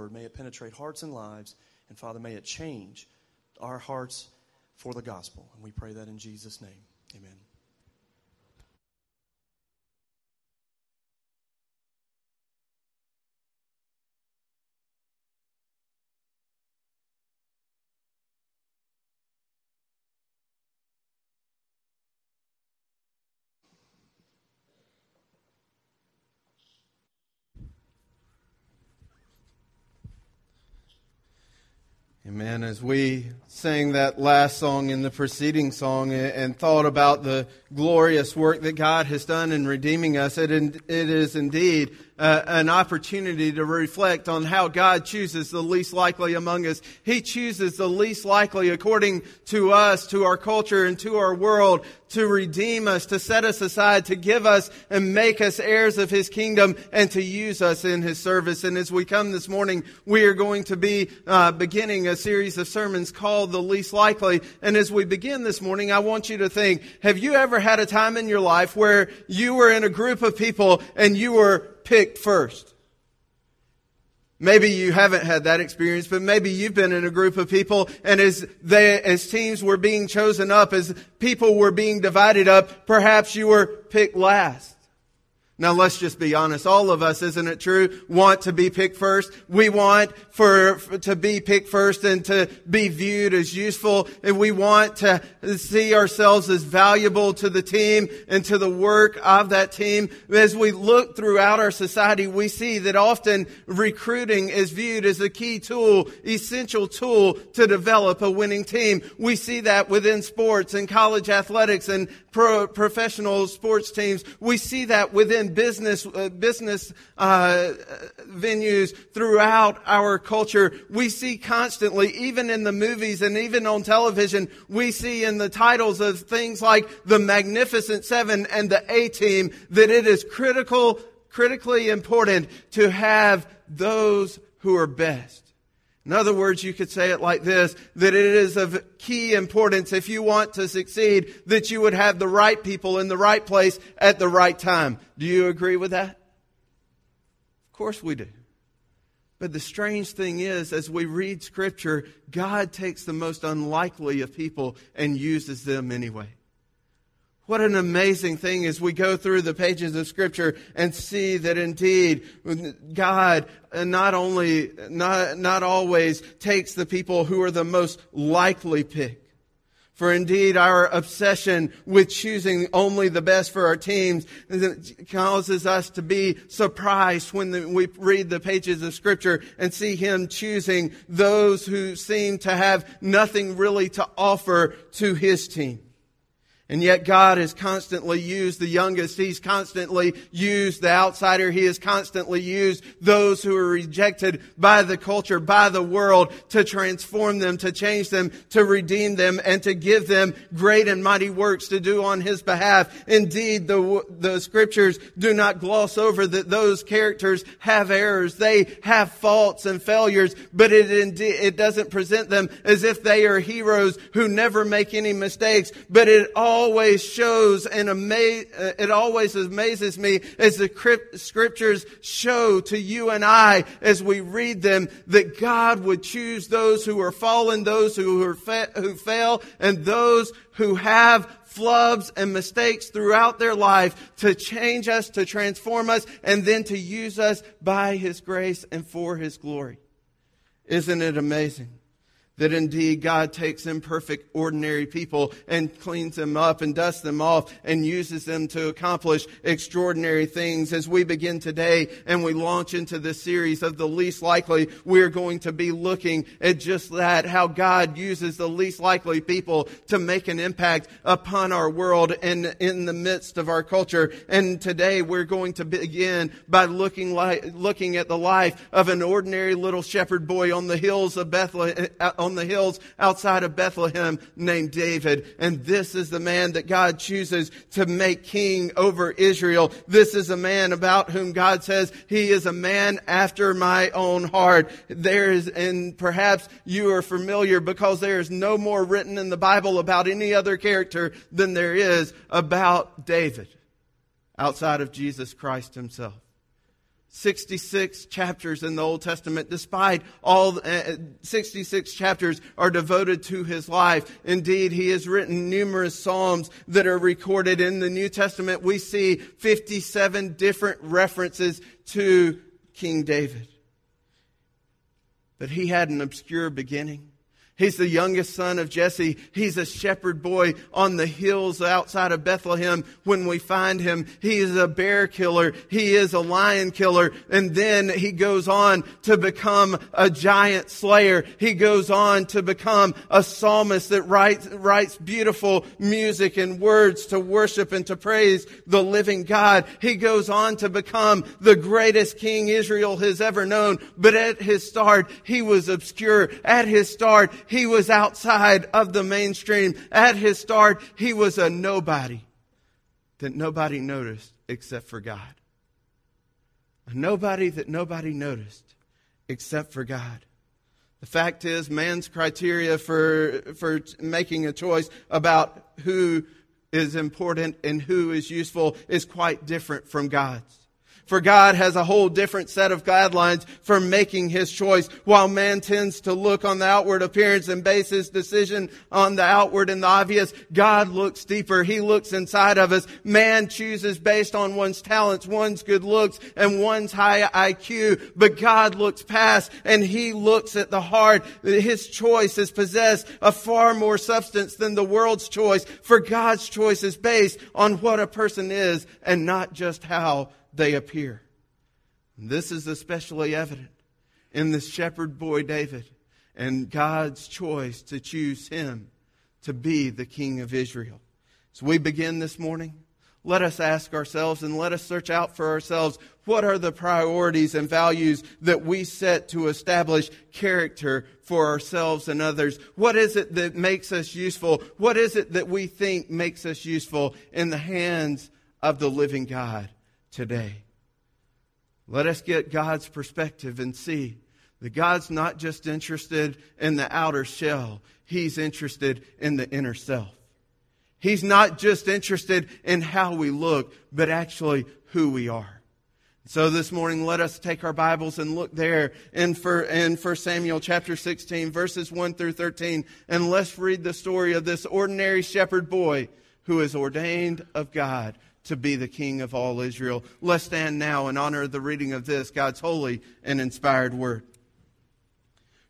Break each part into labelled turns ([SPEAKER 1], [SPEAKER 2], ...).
[SPEAKER 1] word, may it penetrate hearts and lives. And Father, may it change our hearts for the gospel. And we pray that in Jesus' name. Amen.
[SPEAKER 2] Amen. As we sang that last song in the preceding song and thought about the glorious work that God has done in redeeming us, it, it is indeed uh, an opportunity to reflect on how God chooses the least likely among us. He chooses the least likely according to us, to our culture, and to our world to redeem us, to set us aside, to give us and make us heirs of His kingdom, and to use us in His service. And as we come this morning, we are going to be uh, beginning a series of sermons called The Least Likely. And as we begin this morning, I want you to think, have you ever had a time in your life where you were in a group of people and you were picked first. Maybe you haven't had that experience, but maybe you've been in a group of people and as they, as teams were being chosen up, as people were being divided up, perhaps you were picked last. Now let's just be honest. All of us, isn't it true, want to be picked first. We want for, for, to be picked first and to be viewed as useful. And we want to see ourselves as valuable to the team and to the work of that team. As we look throughout our society, we see that often recruiting is viewed as a key tool, essential tool to develop a winning team. We see that within sports and college athletics and pro- professional sports teams. We see that within business, uh, business uh, venues throughout our culture. We see constantly, even in the movies and even on television, we see in the titles of things like the Magnificent Seven and the A Team that it is critical, critically important to have those who are best. In other words, you could say it like this, that it is of key importance if you want to succeed that you would have the right people in the right place at the right time. Do you agree with that? Of course we do. But the strange thing is, as we read scripture, God takes the most unlikely of people and uses them anyway. What an amazing thing as we go through the pages of scripture and see that indeed God uh, not only, not, not always takes the people who are the most likely pick. For indeed, our obsession with choosing only the best for our teams causes us to be surprised when we read the pages of scripture and see him choosing those who seem to have nothing really to offer to his team. And yet God has constantly used the youngest. He's constantly used the outsider. He has constantly used those who are rejected by the culture, by the world to transform them, to change them, to redeem them, and to give them great and mighty works to do on His behalf. Indeed, the, the scriptures do not gloss over that those characters have errors. They have faults and failures, but it indeed, it doesn't present them as if they are heroes who never make any mistakes, but it all always shows and amaze, uh, it always amazes me as the scriptures show to you and I as we read them that God would choose those who are fallen, those who are fa- who fail, and those who have flubs and mistakes throughout their life to change us, to transform us, and then to use us by His grace and for His glory. Isn't it amazing? That indeed God takes imperfect, ordinary people and cleans them up and dusts them off and uses them to accomplish extraordinary things. As we begin today and we launch into this series of the least likely, we're going to be looking at just that, how God uses the least likely people to make an impact upon our world and in the midst of our culture. And today we're going to begin by looking like, looking at the life of an ordinary little shepherd boy on the hills of Bethlehem, uh, on the hills outside of Bethlehem named David. And this is the man that God chooses to make king over Israel. This is a man about whom God says he is a man after my own heart. There is, and perhaps you are familiar because there is no more written in the Bible about any other character than there is about David outside of Jesus Christ himself. 66 chapters in the Old Testament, despite all uh, 66 chapters are devoted to his life. Indeed, he has written numerous Psalms that are recorded in the New Testament. We see 57 different references to King David. But he had an obscure beginning. He's the youngest son of Jesse. He's a shepherd boy on the hills outside of Bethlehem when we find him. He is a bear killer. He is a lion killer. And then he goes on to become a giant slayer. He goes on to become a psalmist that writes, writes beautiful music and words to worship and to praise the living God. He goes on to become the greatest king Israel has ever known. But at his start, he was obscure. At his start, he was outside of the mainstream. At his start, he was a nobody that nobody noticed except for God. A nobody that nobody noticed except for God. The fact is, man's criteria for, for making a choice about who is important and who is useful is quite different from God's. For God has a whole different set of guidelines for making his choice. While man tends to look on the outward appearance and base his decision on the outward and the obvious, God looks deeper. He looks inside of us. Man chooses based on one's talents, one's good looks, and one's high IQ. But God looks past and he looks at the heart. His choice is possessed of far more substance than the world's choice. For God's choice is based on what a person is and not just how they appear. This is especially evident in this shepherd boy David and God's choice to choose him to be the king of Israel. So we begin this morning. Let us ask ourselves and let us search out for ourselves what are the priorities and values that we set to establish character for ourselves and others? What is it that makes us useful? What is it that we think makes us useful in the hands of the living God? Today. Let us get God's perspective and see that God's not just interested in the outer shell, He's interested in the inner self. He's not just interested in how we look, but actually who we are. So this morning, let us take our Bibles and look there in, for, in 1 Samuel chapter 16, verses 1 through 13, and let's read the story of this ordinary shepherd boy who is ordained of God to be the king of all Israel. Let's stand now in honor of the reading of this, God's holy and inspired word.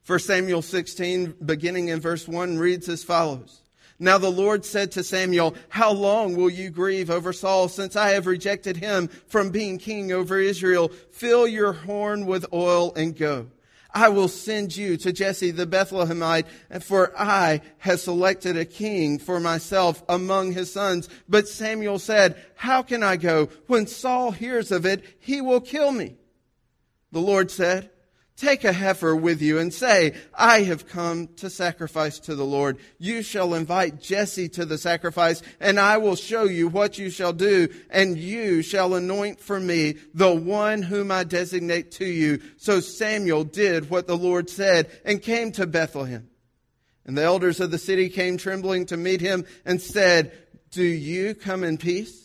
[SPEAKER 2] 1 Samuel 16, beginning in verse 1, reads as follows. Now the Lord said to Samuel, How long will you grieve over Saul, since I have rejected him from being king over Israel? Fill your horn with oil and go. I will send you to Jesse the Bethlehemite, for I have selected a king for myself among his sons. But Samuel said, How can I go? When Saul hears of it, he will kill me. The Lord said, Take a heifer with you and say, I have come to sacrifice to the Lord. You shall invite Jesse to the sacrifice, and I will show you what you shall do, and you shall anoint for me the one whom I designate to you. So Samuel did what the Lord said and came to Bethlehem. And the elders of the city came trembling to meet him and said, Do you come in peace?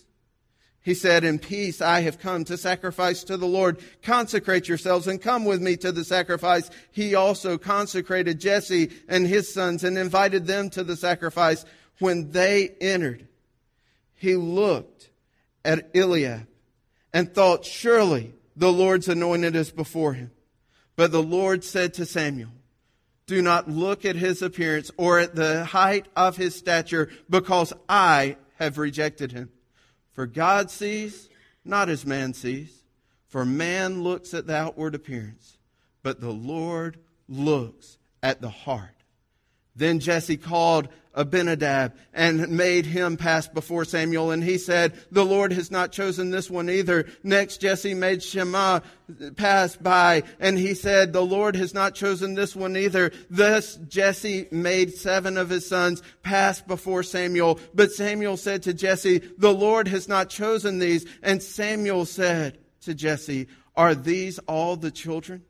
[SPEAKER 2] He said, In peace I have come to sacrifice to the Lord. Consecrate yourselves and come with me to the sacrifice. He also consecrated Jesse and his sons and invited them to the sacrifice. When they entered, he looked at Eliab and thought, Surely the Lord's anointed is before him. But the Lord said to Samuel, Do not look at his appearance or at the height of his stature, because I have rejected him. For God sees not as man sees. For man looks at the outward appearance, but the Lord looks at the heart. Then Jesse called Abinadab and made him pass before Samuel. And he said, The Lord has not chosen this one either. Next, Jesse made Shammah pass by. And he said, The Lord has not chosen this one either. Thus, Jesse made seven of his sons pass before Samuel. But Samuel said to Jesse, The Lord has not chosen these. And Samuel said to Jesse, Are these all the children?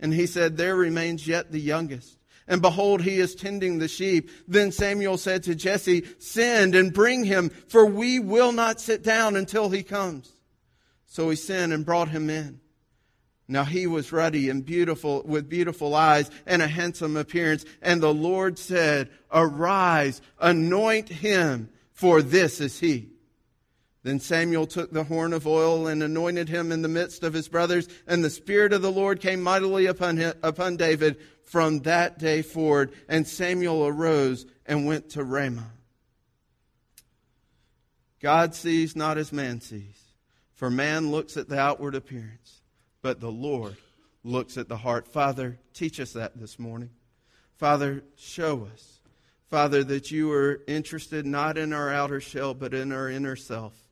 [SPEAKER 2] And he said, There remains yet the youngest and behold, he is tending the sheep. Then Samuel said to Jesse, Send and bring him, for we will not sit down until he comes. So he sent and brought him in. Now he was ruddy and beautiful, with beautiful eyes and a handsome appearance. And the Lord said, Arise, anoint him, for this is he. Then Samuel took the horn of oil and anointed him in the midst of his brothers, and the Spirit of the Lord came mightily upon, him, upon David from that day forward. And Samuel arose and went to Ramah. God sees not as man sees, for man looks at the outward appearance but the Lord looks at the heart. Father, teach us that this morning. Father, show us, Father, that you are interested not in our outer shell, but in our inner self.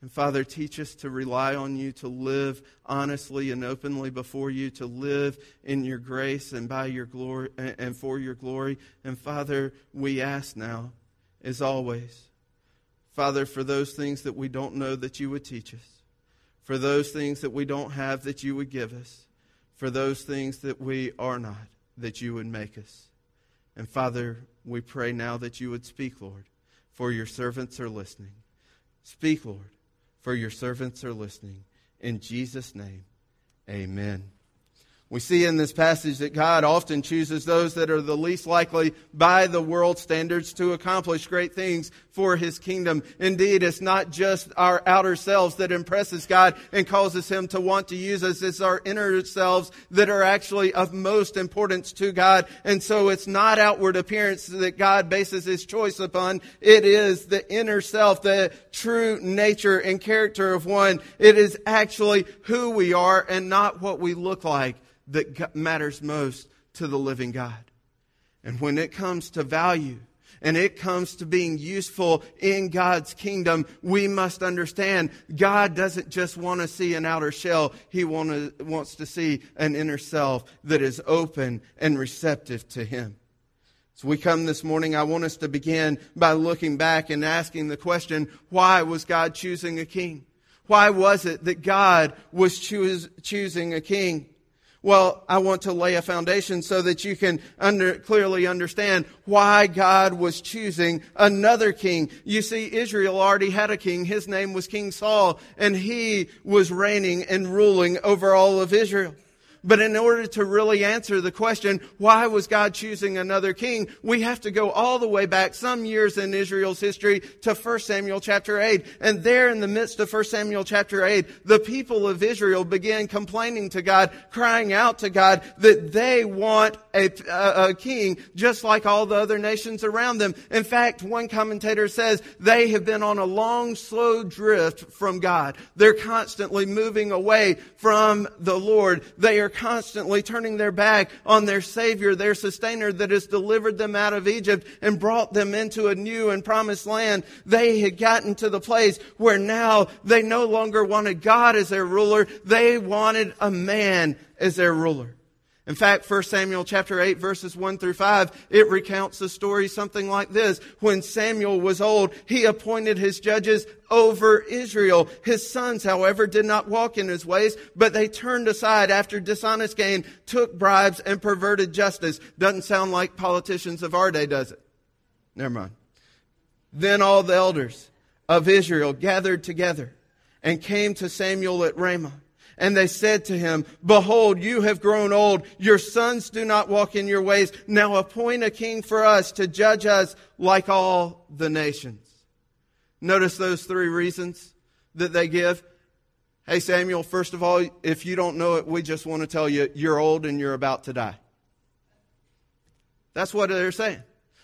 [SPEAKER 2] And Father, teach us to rely on you, to live honestly and openly before you, to live in your grace and by your glory and for your glory. And Father, we ask now, as always, Father, for those things that we don't know that you would teach us for those things that we don't have that you would give us, for those things that we are not that you would make us. And Father, we pray now that you would speak, Lord, for your servants are listening. Speak, Lord, for your servants are listening. In Jesus' name, amen. We see in this passage that God often chooses those that are the least likely by the world standards to accomplish great things for his kingdom. Indeed, it's not just our outer selves that impresses God and causes him to want to use us. It's our inner selves that are actually of most importance to God. And so it's not outward appearance that God bases his choice upon. It is the inner self, the true nature and character of one. It is actually who we are and not what we look like that matters most to the living God. And when it comes to value, and it comes to being useful in God's kingdom, we must understand God doesn't just want to see an outer shell. He want to, wants to see an inner self that is open and receptive to Him. So we come this morning, I want us to begin by looking back and asking the question, why was God choosing a king? Why was it that God was choose, choosing a king? Well, I want to lay a foundation so that you can under, clearly understand why God was choosing another king. You see, Israel already had a king. His name was King Saul, and he was reigning and ruling over all of Israel. But in order to really answer the question, why was God choosing another king? We have to go all the way back some years in Israel's history to 1 Samuel chapter 8. And there in the midst of 1 Samuel chapter 8, the people of Israel began complaining to God, crying out to God that they want a, a, a king just like all the other nations around them. In fact, one commentator says they have been on a long, slow drift from God. They're constantly moving away from the Lord. They are are constantly turning their back on their Savior, their sustainer that has delivered them out of Egypt and brought them into a new and promised land. They had gotten to the place where now they no longer wanted God as their ruler. They wanted a man as their ruler. In fact, 1 Samuel chapter 8 verses 1 through 5, it recounts the story something like this. When Samuel was old, he appointed his judges over Israel. His sons, however, did not walk in his ways, but they turned aside after dishonest gain, took bribes, and perverted justice. Doesn't sound like politicians of our day, does it? Never mind. Then all the elders of Israel gathered together and came to Samuel at Ramah. And they said to him, Behold, you have grown old. Your sons do not walk in your ways. Now appoint a king for us to judge us like all the nations. Notice those three reasons that they give. Hey, Samuel, first of all, if you don't know it, we just want to tell you you're old and you're about to die. That's what they're saying.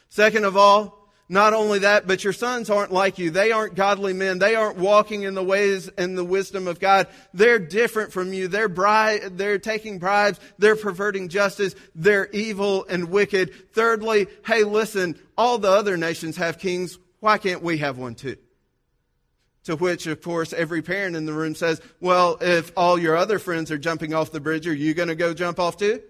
[SPEAKER 2] Second of all, not only that, but your sons aren't like you. They aren't godly men. They aren't walking in the ways and the wisdom of God. They're different from you. They're bri- they're taking bribes. They're perverting justice. They're evil and wicked. Thirdly, hey, listen, all the other nations have kings. Why can't we have one too? To which, of course, every parent in the room says, well, if all your other friends are jumping off the bridge, are you going to go jump off too?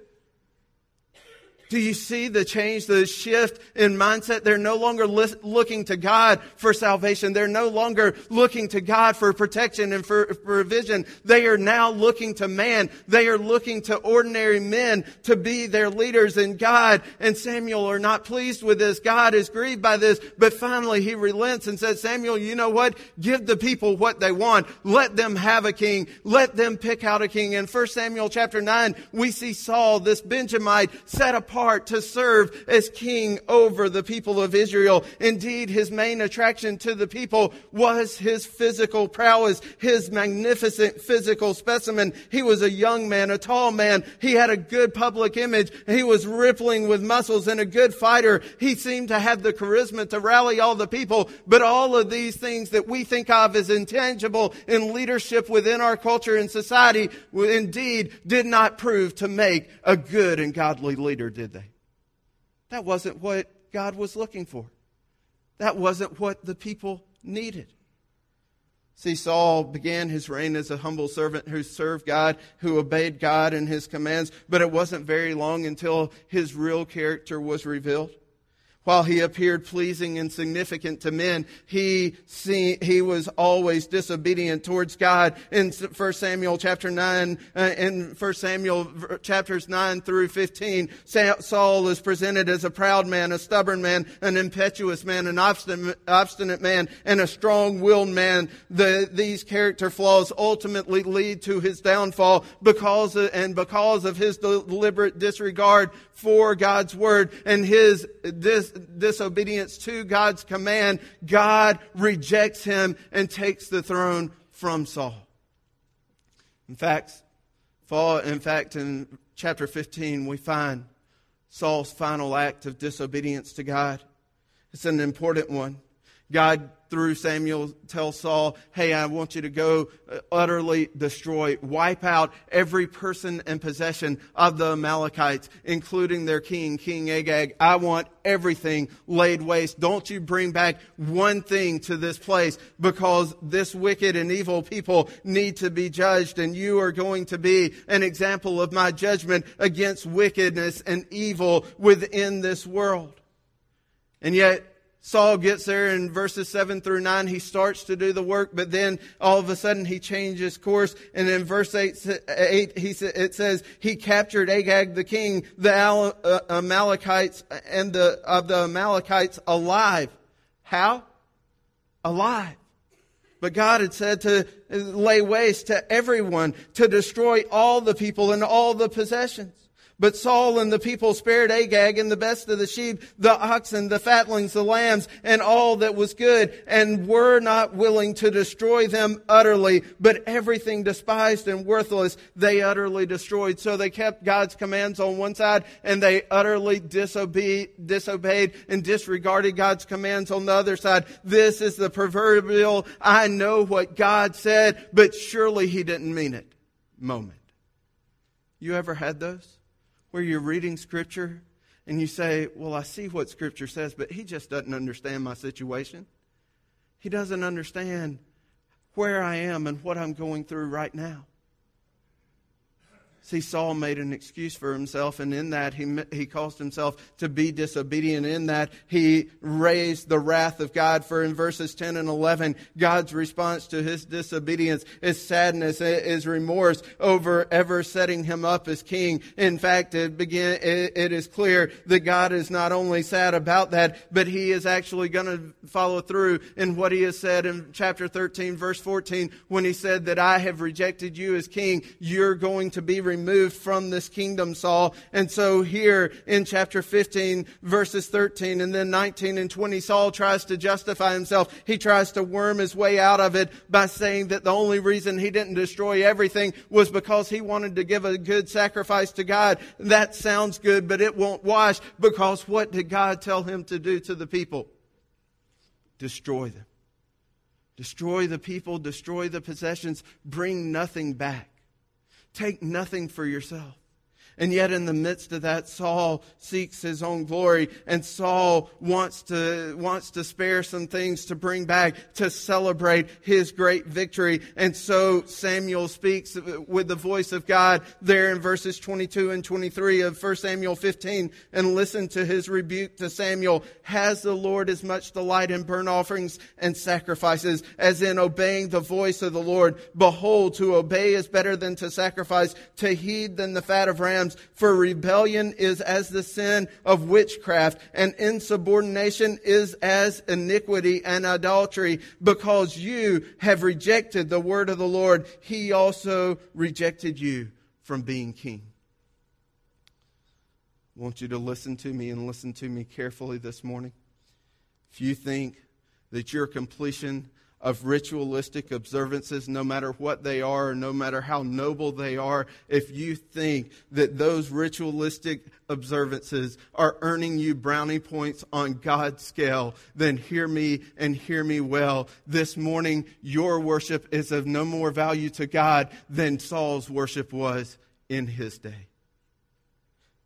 [SPEAKER 2] Do you see the change, the shift in mindset? They're no longer li- looking to God for salvation. They're no longer looking to God for protection and for, provision. They are now looking to man. They are looking to ordinary men to be their leaders. And God and Samuel are not pleased with this. God is grieved by this. But finally he relents and says, Samuel, you know what? Give the people what they want. Let them have a king. Let them pick out a king. In 1 Samuel chapter 9, we see Saul, this Benjamite, set apart apart to serve as king over the people of Israel. Indeed, his main attraction to the people was his physical prowess, his magnificent physical specimen. He was a young man, a tall man. He had a good public image. He was rippling with muscles and a good fighter. He seemed to have the charisma to rally all the people. But all of these things that we think of as intangible in leadership within our culture and society indeed did not prove to make a good and godly leader, did? That wasn't what God was looking for. That wasn't what the people needed. See, Saul began his reign as a humble servant who served God, who obeyed God and his commands, but it wasn't very long until his real character was revealed. While he appeared pleasing and significant to men, he, see, he was always disobedient towards God. In 1 Samuel chapter 9, uh, in 1 Samuel chapters 9 through 15, Saul is presented as a proud man, a stubborn man, an impetuous man, an obstinate, obstinate man, and a strong-willed man. The, these character flaws ultimately lead to his downfall because of, and because of his deliberate disregard for God's word and his dis, disobedience to God's command, God rejects him and takes the throne from Saul. In fact, in fact, in chapter 15, we find Saul's final act of disobedience to God. It's an important one. God through Samuel tells Saul, Hey, I want you to go uh, utterly destroy, wipe out every person and possession of the Amalekites, including their king, King Agag. I want everything laid waste. Don't you bring back one thing to this place because this wicked and evil people need to be judged and you are going to be an example of my judgment against wickedness and evil within this world. And yet, Saul gets there in verses 7 through 9. He starts to do the work, but then all of a sudden he changes course. And in verse 8, 8 he, it says, he captured Agag the king, the uh, Amalekites, and the, of the Amalekites alive. How? Alive. But God had said to lay waste to everyone, to destroy all the people and all the possessions. But Saul and the people spared Agag and the best of the sheep, the oxen, the fatlings, the lambs, and all that was good, and were not willing to destroy them utterly, but everything despised and worthless they utterly destroyed. So they kept God's commands on one side, and they utterly disobeyed, disobeyed and disregarded God's commands on the other side. This is the proverbial, I know what God said, but surely he didn't mean it moment. You ever had those? Where you're reading Scripture and you say, Well, I see what Scripture says, but he just doesn't understand my situation. He doesn't understand where I am and what I'm going through right now. See, Saul made an excuse for himself, and in that he, he caused himself to be disobedient. In that he raised the wrath of God. For in verses 10 and 11, God's response to his disobedience is sadness, is remorse over ever setting him up as king. In fact, it, begin, it, it is clear that God is not only sad about that, but he is actually going to follow through in what he has said in chapter 13, verse 14, when he said that I have rejected you as king. You're going to be removed from this kingdom, Saul. And so here in chapter 15, verses 13 and then 19 and 20, Saul tries to justify himself. He tries to worm his way out of it by saying that the only reason he didn't destroy everything was because he wanted to give a good sacrifice to God. That sounds good, but it won't wash because what did God tell him to do to the people? Destroy them. Destroy the people, destroy the possessions, bring nothing back. Take nothing for yourself. And yet, in the midst of that, Saul seeks his own glory, and Saul wants to, wants to spare some things to bring back to celebrate his great victory. And so Samuel speaks with the voice of God there in verses 22 and 23 of 1 Samuel 15, and listen to his rebuke to Samuel. Has the Lord as much delight in burnt offerings and sacrifices as in obeying the voice of the Lord? Behold, to obey is better than to sacrifice, to heed than the fat of rams for rebellion is as the sin of witchcraft, and insubordination is as iniquity and idolatry. Because you have rejected the word of the Lord, he also rejected you from being king. I want you to listen to me and listen to me carefully this morning. If you think that your completion of ritualistic observances, no matter what they are, or no matter how noble they are, if you think that those ritualistic observances are earning you brownie points on God's scale, then hear me and hear me well. This morning, your worship is of no more value to God than Saul's worship was in his day.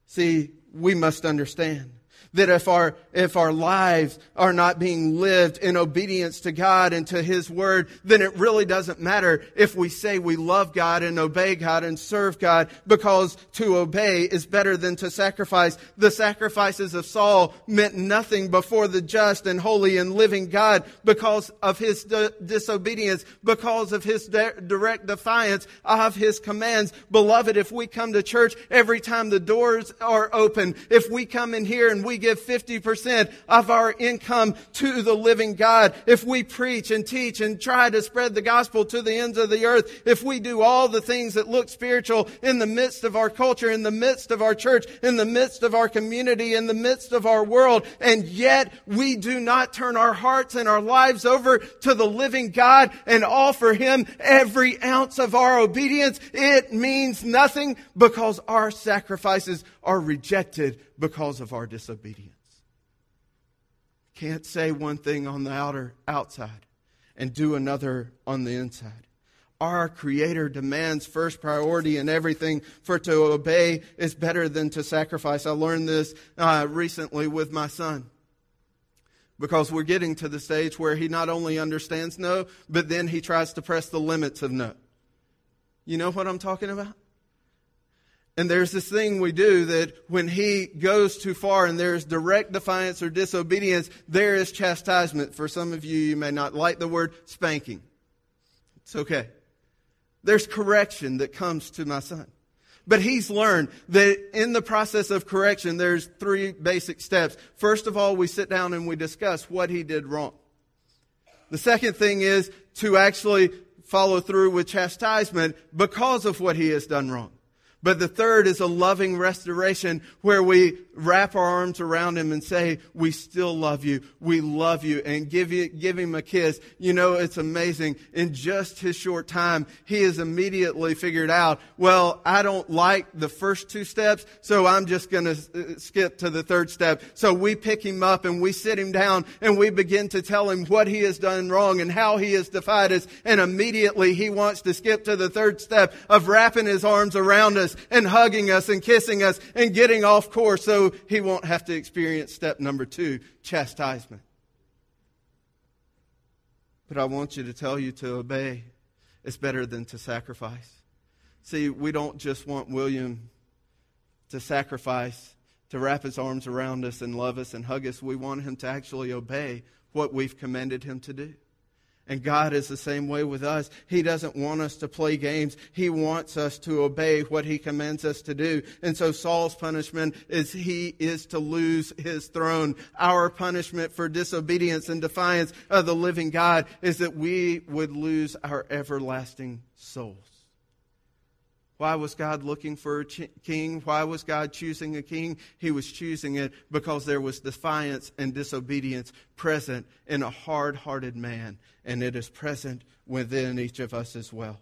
[SPEAKER 2] See, we must understand that if our, if our lives are not being lived in obedience to God and to His Word, then it really doesn't matter if we say we love God and obey God and serve God because to obey is better than to sacrifice. The sacrifices of Saul meant nothing before the just and holy and living God because of his di- disobedience, because of his di- direct defiance of His commands. Beloved, if we come to church every time the doors are open, if we come in here and we give 50% of our income to the living God, if we preach and teach and try to spread the gospel to the ends of the earth, if we do all the things that look spiritual in the midst of our culture, in the midst of our church, in the midst of our community, in the midst of our world, and yet we do not turn our hearts and our lives over to the living God and offer Him every ounce of our obedience, it means nothing because our sacrifices are rejected because of our disobedience. Can't say one thing on the outer outside and do another on the inside. Our Creator demands first priority in everything, for to obey is better than to sacrifice. I learned this uh, recently with my son because we're getting to the stage where he not only understands no, but then he tries to press the limits of no. You know what I'm talking about? And there's this thing we do that when he goes too far and there's direct defiance or disobedience, there is chastisement. For some of you, you may not like the word spanking. It's okay. There's correction that comes to my son. But he's learned that in the process of correction, there's three basic steps. First of all, we sit down and we discuss what he did wrong. The second thing is to actually follow through with chastisement because of what he has done wrong. But the third is a loving restoration where we wrap our arms around him and say, we still love you. We love you and give you, give him a kiss. You know, it's amazing. In just his short time, he has immediately figured out, well, I don't like the first two steps, so I'm just going to uh, skip to the third step. So we pick him up and we sit him down and we begin to tell him what he has done wrong and how he has defied us. And immediately he wants to skip to the third step of wrapping his arms around us and hugging us and kissing us and getting off course so he won't have to experience step number two, chastisement. But I want you to tell you to obey is better than to sacrifice. See, we don't just want William to sacrifice, to wrap his arms around us and love us and hug us. We want him to actually obey what we've commanded him to do. And God is the same way with us. He doesn't want us to play games. He wants us to obey what He commands us to do. And so Saul's punishment is he is to lose his throne. Our punishment for disobedience and defiance of the living God is that we would lose our everlasting souls. Why was God looking for a king? Why was God choosing a king? He was choosing it because there was defiance and disobedience present in a hard hearted man, and it is present within each of us as well.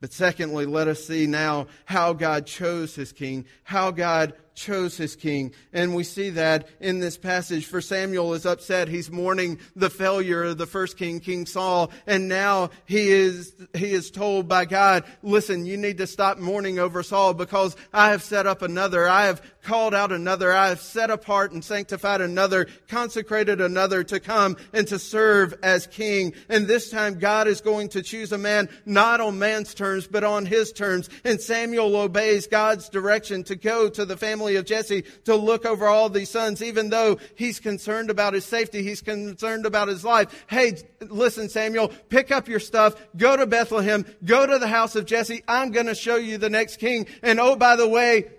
[SPEAKER 2] But secondly, let us see now how God chose his king, how God chose his king. And we see that in this passage. For Samuel is upset. He's mourning the failure of the first king, King Saul. And now he is, he is told by God, listen, you need to stop mourning over Saul because I have set up another. I have called out another. I have set apart and sanctified another, consecrated another to come and to serve as king. And this time God is going to choose a man not on man's terms, but on his terms. And Samuel obeys God's direction to go to the family of Jesse to look over all these sons, even though he's concerned about his safety. He's concerned about his life. Hey, listen, Samuel, pick up your stuff, go to Bethlehem, go to the house of Jesse. I'm going to show you the next king. And oh, by the way,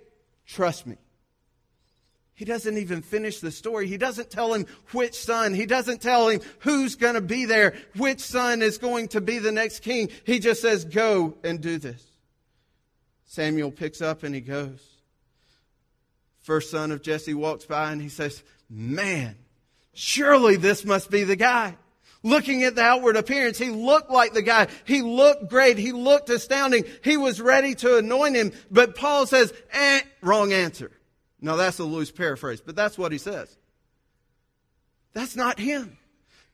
[SPEAKER 2] trust me. He doesn't even finish the story. He doesn't tell him which son. He doesn't tell him who's going to be there, which son is going to be the next king. He just says, go and do this. Samuel picks up and he goes. First son of Jesse walks by and he says, Man, surely this must be the guy. Looking at the outward appearance, he looked like the guy. He looked great. He looked astounding. He was ready to anoint him. But Paul says, eh, wrong answer. Now that's a loose paraphrase, but that's what he says. That's not him.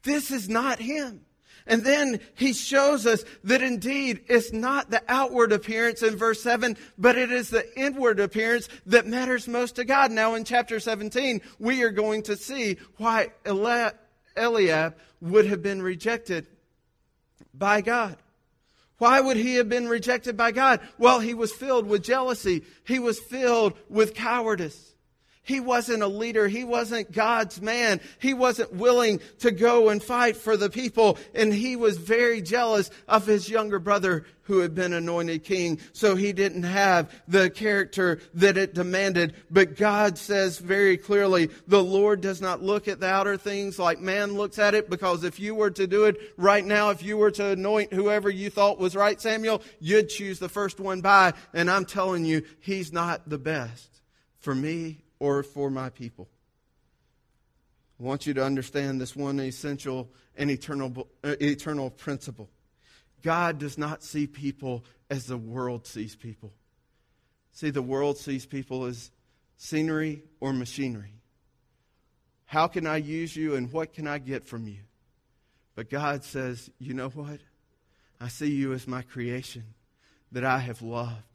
[SPEAKER 2] This is not him. And then he shows us that indeed it's not the outward appearance in verse 7, but it is the inward appearance that matters most to God. Now in chapter 17, we are going to see why Eliab would have been rejected by God. Why would he have been rejected by God? Well, he was filled with jealousy. He was filled with cowardice. He wasn't a leader. He wasn't God's man. He wasn't willing to go and fight for the people. And he was very jealous of his younger brother who had been anointed king. So he didn't have the character that it demanded. But God says very clearly, the Lord does not look at the outer things like man looks at it. Because if you were to do it right now, if you were to anoint whoever you thought was right, Samuel, you'd choose the first one by. And I'm telling you, he's not the best for me or for my people. I want you to understand this one essential and eternal, uh, eternal principle. God does not see people as the world sees people. See, the world sees people as scenery or machinery. How can I use you and what can I get from you? But God says, you know what? I see you as my creation that I have loved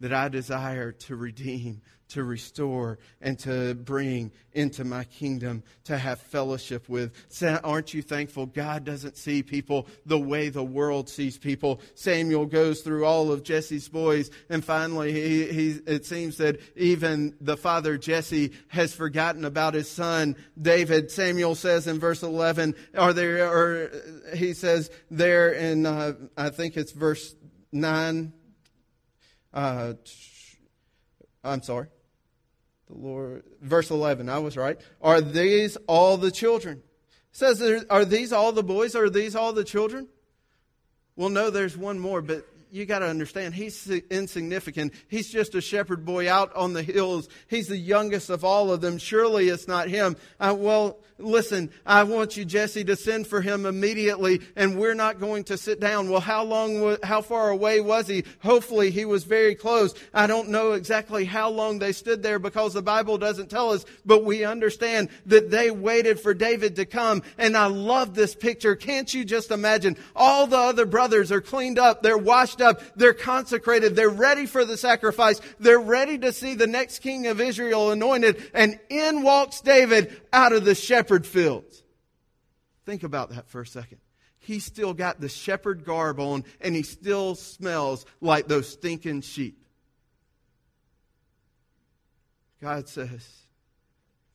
[SPEAKER 2] that I desire to redeem, to restore, and to bring into my kingdom to have fellowship with. Aren't you thankful God doesn't see people the way the world sees people? Samuel goes through all of Jesse's boys, and finally, he, he, it seems that even the father Jesse has forgotten about his son David. Samuel says in verse 11, are there, or he says there in, uh, I think it's verse 9 uh, I'm sorry. The Lord, verse 11, I was right. Are these all the children? It says, are these all the boys? Are these all the children? Well, no, there's one more, but you got to understand, he's insignificant. He's just a shepherd boy out on the hills. He's the youngest of all of them. Surely it's not him. Uh, well, listen, I want you, Jesse, to send for him immediately, and we're not going to sit down. Well, how long, how far away was he? Hopefully he was very close. I don't know exactly how long they stood there because the Bible doesn't tell us, but we understand that they waited for David to come. And I love this picture. Can't you just imagine? All the other brothers are cleaned up. They're washed up. They're consecrated. They're ready for the sacrifice. They're ready to see the next king of Israel anointed. And in walks David out of the shepherd fields. Think about that for a second. He's still got the shepherd garb on and he still smells like those stinking sheep. God says,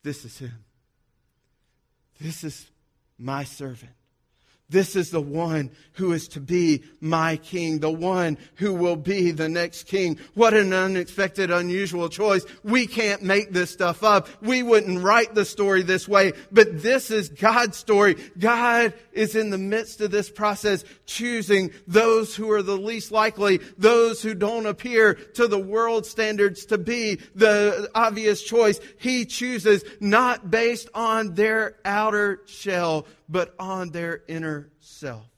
[SPEAKER 2] This is him. This is my servant. This is the one who is to be my king, the one who will be the next king. What an unexpected, unusual choice. We can't make this stuff up. We wouldn't write the story this way, but this is God's story. God is in the midst of this process choosing those who are the least likely, those who don't appear to the world standards to be the obvious choice. He chooses not based on their outer shell, but on their inner self.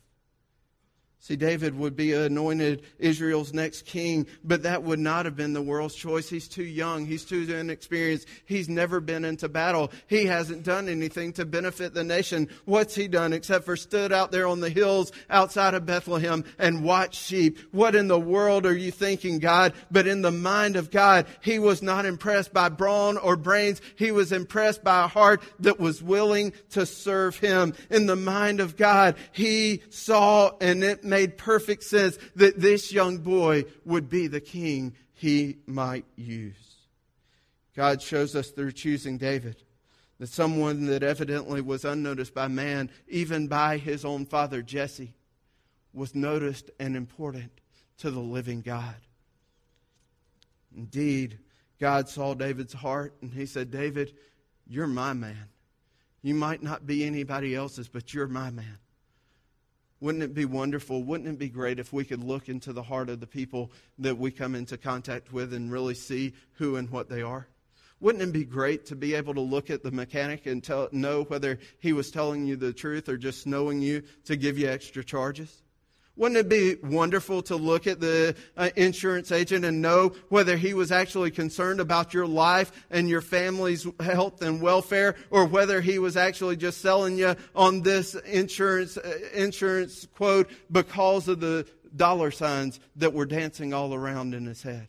[SPEAKER 2] See, David would be anointed Israel's next king, but that would not have been the world's choice. He's too young. He's too inexperienced. He's never been into battle. He hasn't done anything to benefit the nation. What's he done except for stood out there on the hills outside of Bethlehem and watched sheep? What in the world are you thinking, God? But in the mind of God, he was not impressed by brawn or brains. He was impressed by a heart that was willing to serve him. In the mind of God, he saw and it made made perfect sense that this young boy would be the king he might use. God shows us through choosing David that someone that evidently was unnoticed by man, even by his own father Jesse, was noticed and important to the living God. Indeed, God saw David's heart and he said, David, you're my man. You might not be anybody else's, but you're my man. Wouldn't it be wonderful? Wouldn't it be great if we could look into the heart of the people that we come into contact with and really see who and what they are? Wouldn't it be great to be able to look at the mechanic and tell, know whether he was telling you the truth or just knowing you to give you extra charges? Wouldn't it be wonderful to look at the uh, insurance agent and know whether he was actually concerned about your life and your family's health and welfare or whether he was actually just selling you on this insurance uh, insurance quote because of the dollar signs that were dancing all around in his head?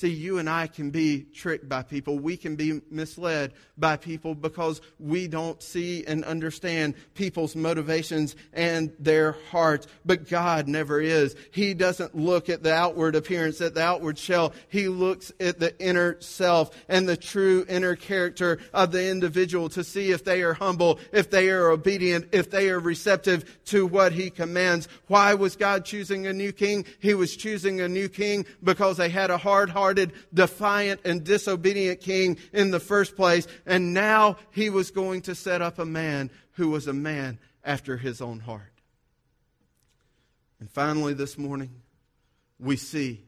[SPEAKER 2] See, you and I can be tricked by people. We can be misled by people because we don't see and understand people's motivations and their hearts. But God never is. He doesn't look at the outward appearance, at the outward shell. He looks at the inner self and the true inner character of the individual to see if they are humble, if they are obedient, if they are receptive to what He commands. Why was God choosing a new king? He was choosing a new king because they had a hard heart hearted, defiant, and disobedient king in the first place. And now he was going to set up a man who was a man after his own heart. And finally, this morning, we see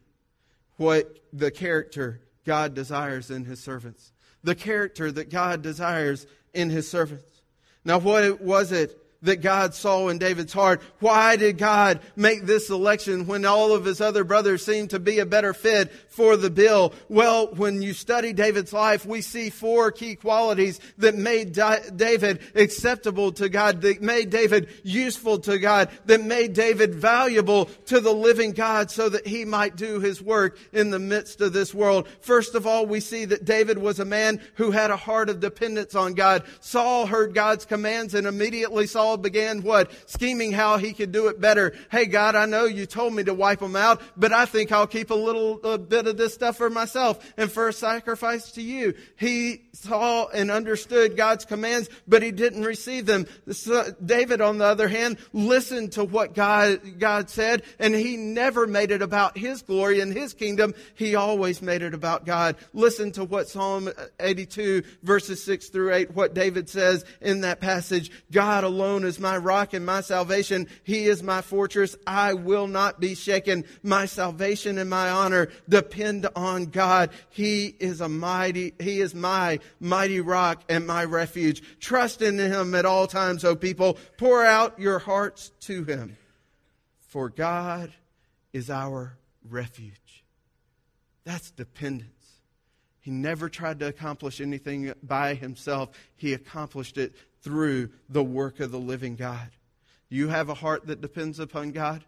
[SPEAKER 2] what the character God desires in his servants. The character that God desires in his servants. Now, what was it that God saw in David's heart. Why did God make this election when all of his other brothers seemed to be a better fit for the bill? Well, when you study David's life, we see four key qualities that made David acceptable to God, that made David useful to God, that made David valuable to the living God so that he might do his work in the midst of this world. First of all, we see that David was a man who had a heart of dependence on God. Saul heard God's commands and immediately saw Began what? Scheming how he could do it better. Hey God, I know you told me to wipe them out, but I think I'll keep a little a bit of this stuff for myself and first sacrifice to you. He saw and understood God's commands, but he didn't receive them. David, on the other hand, listened to what God, God said, and he never made it about his glory and his kingdom. He always made it about God. Listen to what Psalm 82 verses 6 through 8, what David says in that passage. God alone alone is my rock and my salvation. He is my fortress. I will not be shaken. My salvation and my honor depend on God. He is a mighty, He is my mighty rock and my refuge. Trust in Him at all times, O people. Pour out your hearts to Him. For God is our refuge. That's dependence. He never tried to accomplish anything by himself. He accomplished it through the work of the living God. You have a heart that depends upon God?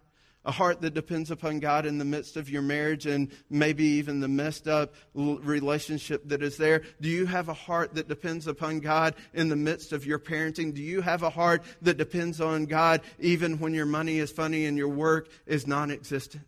[SPEAKER 2] A heart that depends upon God in the midst of your marriage and maybe even the messed up relationship that is there? Do you have a heart that depends upon God in the midst of your parenting? Do you have a heart that depends on God even when your money is funny and your work is non existent?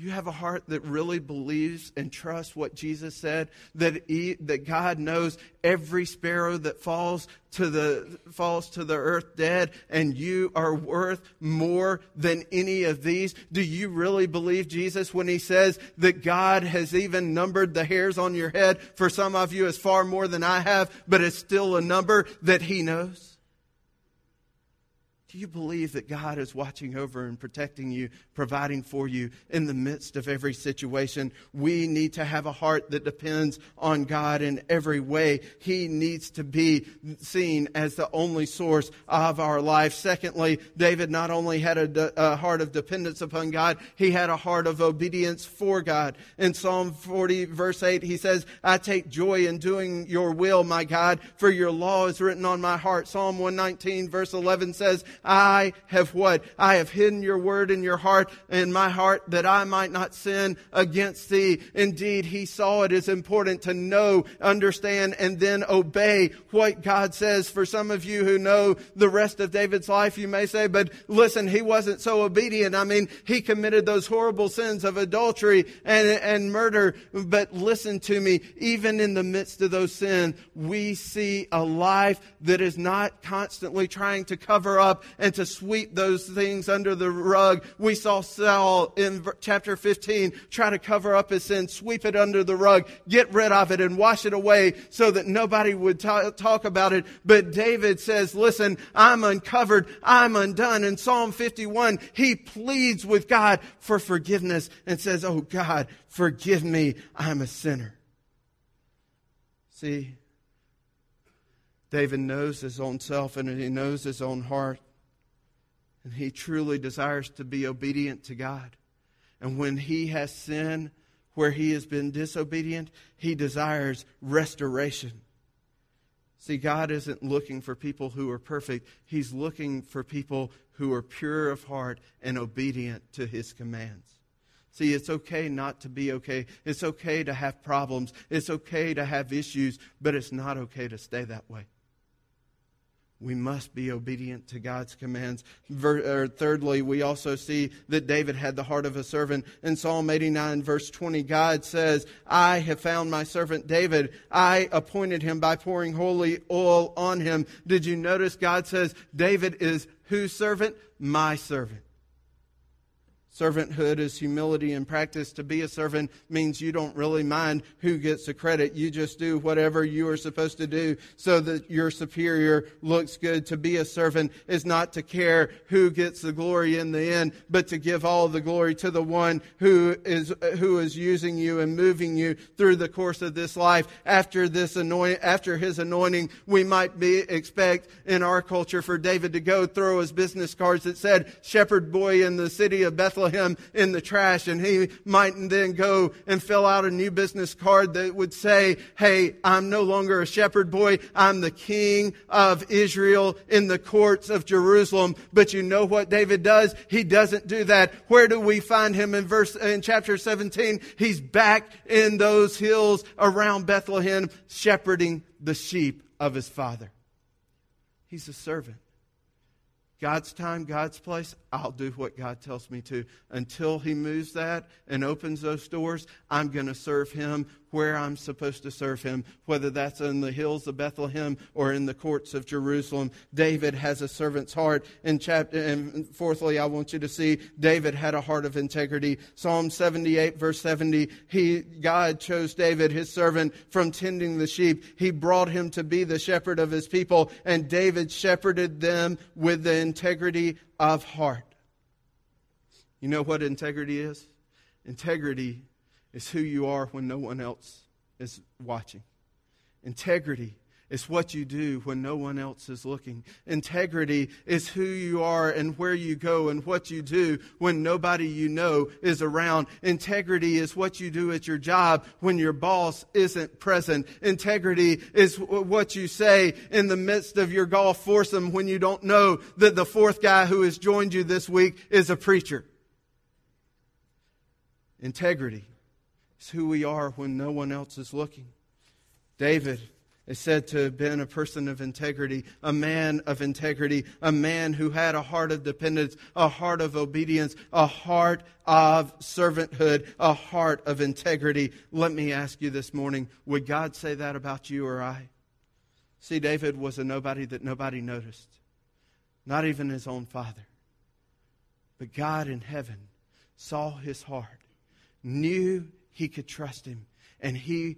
[SPEAKER 2] You have a heart that really believes and trusts what Jesus said that he, that God knows every sparrow that falls to the falls to the earth dead and you are worth more than any of these. Do you really believe Jesus when he says that God has even numbered the hairs on your head? For some of you is far more than I have but it's still a number that he knows Do you believe that God is watching over and protecting you, providing for you in the midst of every situation? We need to have a heart that depends on God in every way. He needs to be seen as the only source of our life. Secondly, David not only had a, a heart of dependence upon God, he had a heart of obedience for God. In Psalm 40, verse 8, he says, I take joy in doing your will, my God, for your law is written on my heart. Psalm 119, verse 11 says, I have what? I have hidden your word in your heart, in my heart, that I might not sin against thee. Indeed, he saw it as important to know, understand, and then obey what God says. For some of you who know the rest of David's life, you may say, but listen, he wasn't so obedient. I mean, he committed those horrible sins of adultery and, and murder. But listen to me, even in the midst of those sins, we see a life that is not constantly trying to cover up and to sweep those things under the rug. We saw Saul in chapter 15 try to cover up his sin, sweep it under the rug, get rid of it and wash it away so that nobody would talk about it. But David says, listen, I'm uncovered. I'm undone. In Psalm 51, he pleads with God for forgiveness and says, Oh God, forgive me. I'm a sinner. See, David knows his own self and he knows his own heart. And he truly desires to be obedient to God. And when he has sinned where he has been disobedient, he desires restoration. See, God isn't looking for people who are perfect. He's looking for people who are pure of heart and obedient to his commands. See, it's okay not to be okay. It's okay to have problems. It's okay to have issues, but it's not okay to stay that way we must be obedient to God's commands. Ver, er, thirdly, we also see that David had the heart of a servant. In Psalm 89, verse 20, God says, I have found my servant David. I appointed him by pouring holy oil on him. Did you notice God says, David is whose servant? My servant. Servanthood is humility in practice. To be a servant means you don't really mind who gets the credit. You just do whatever you are supposed to do so that your superior looks good. To be a servant is not to care who gets the glory in the end, but to give all the glory to the one who is, who is using you and moving you through the course of this life. After this anoint, after his anointing, we might be expect in our culture for David to go throw his business cards that said shepherd boy in the city of Bethlehem him in the trash and he might then go and fill out a new business card that would say, Hey, I'm no longer a shepherd boy. I'm the king of Israel in the courts of Jerusalem. But you know what David does? He doesn't do that. Where do we find him in verse, in chapter 17? He's back in those hills around Bethlehem shepherding the sheep of his father. He's a servant. God's time, God's place, I'll do what God tells me to. Until He moves that and opens those doors, I'm going to serve Him where I'm supposed to serve Him, whether that's in the hills of Bethlehem or in the courts of Jerusalem. David has a servant's heart. And, chapter, and fourthly, I want you to see David had a heart of integrity. Psalm 78, verse 70, he, God chose David, His servant, from tending the sheep. He brought him to be the shepherd of His people, and David shepherded them with the integrity of heart. You know what integrity is? Integrity is who you are when no one else is watching. Integrity is what you do when no one else is looking. Integrity is who you are and where you go and what you do when nobody you know is around. Integrity is what you do at your job when your boss isn't present. Integrity is what you say in the midst of your golf foursome when you don't know that the fourth guy who has joined you this week is a preacher. Integrity is who we are when no one else is looking. David is said to have been a person of integrity, a man of integrity, a man who had a heart of dependence, a heart of obedience, a heart of servanthood, a heart of integrity. Let me ask you this morning would God say that about you or I? See, David was a nobody that nobody noticed, not even his own father. But God in heaven saw his heart, knew he could trust him, and he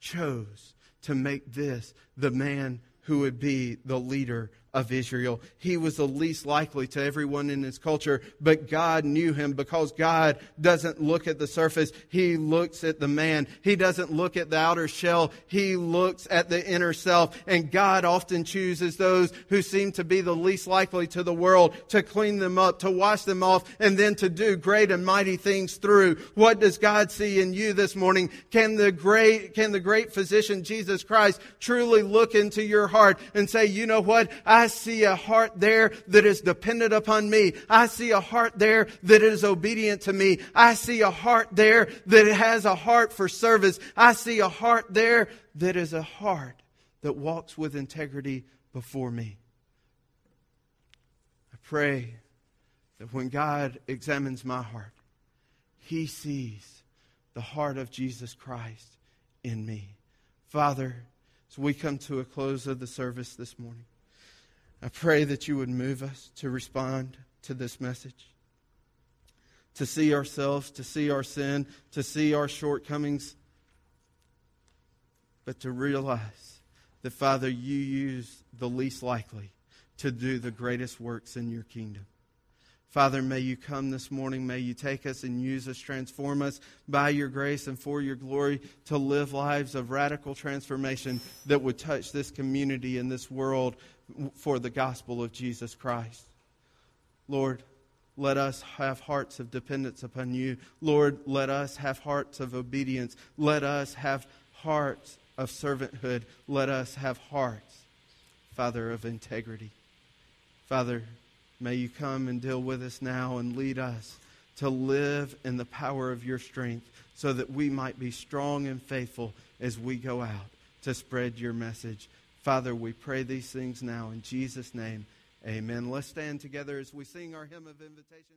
[SPEAKER 2] chose to make this the man who would be the leader of Israel. He was the least likely to everyone in his culture, but God knew him because God doesn't look at the surface. He looks at the man. He doesn't look at the outer shell. He looks at the inner self. And God often chooses those who seem to be the least likely to the world to clean them up, to wash them off, and then to do great and mighty things through. What does God see in you this morning? Can the great, can the great physician Jesus Christ truly look into your heart and say, you know what? I see a heart there that is dependent upon me. I see a heart there that is obedient to me. I see a heart there that has a heart for service. I see a heart there that is a heart that walks with integrity before me. I pray that when God examines my heart, he sees the heart of Jesus Christ in me. Father, as we come to a close of the service this morning, I pray that you would move us to respond to this message, to see ourselves, to see our sin, to see our shortcomings, but to realize that, Father, you use the least likely to do the greatest works in your kingdom. Father, may you come this morning. May you take us and use us, transform us by your grace and for your glory to live lives of radical transformation that would touch this community and this world for the gospel of Jesus Christ. Lord, let us have hearts of dependence upon you. Lord, let us have hearts of obedience. Let us have hearts of servanthood. Let us have hearts, Father, of integrity. Father, May you come and deal with us now and lead us to live in the power of your strength so that we might be strong and faithful as we go out to spread your message. Father, we pray these things now in Jesus' name. Amen. Let's stand together as we sing our hymn of invitation.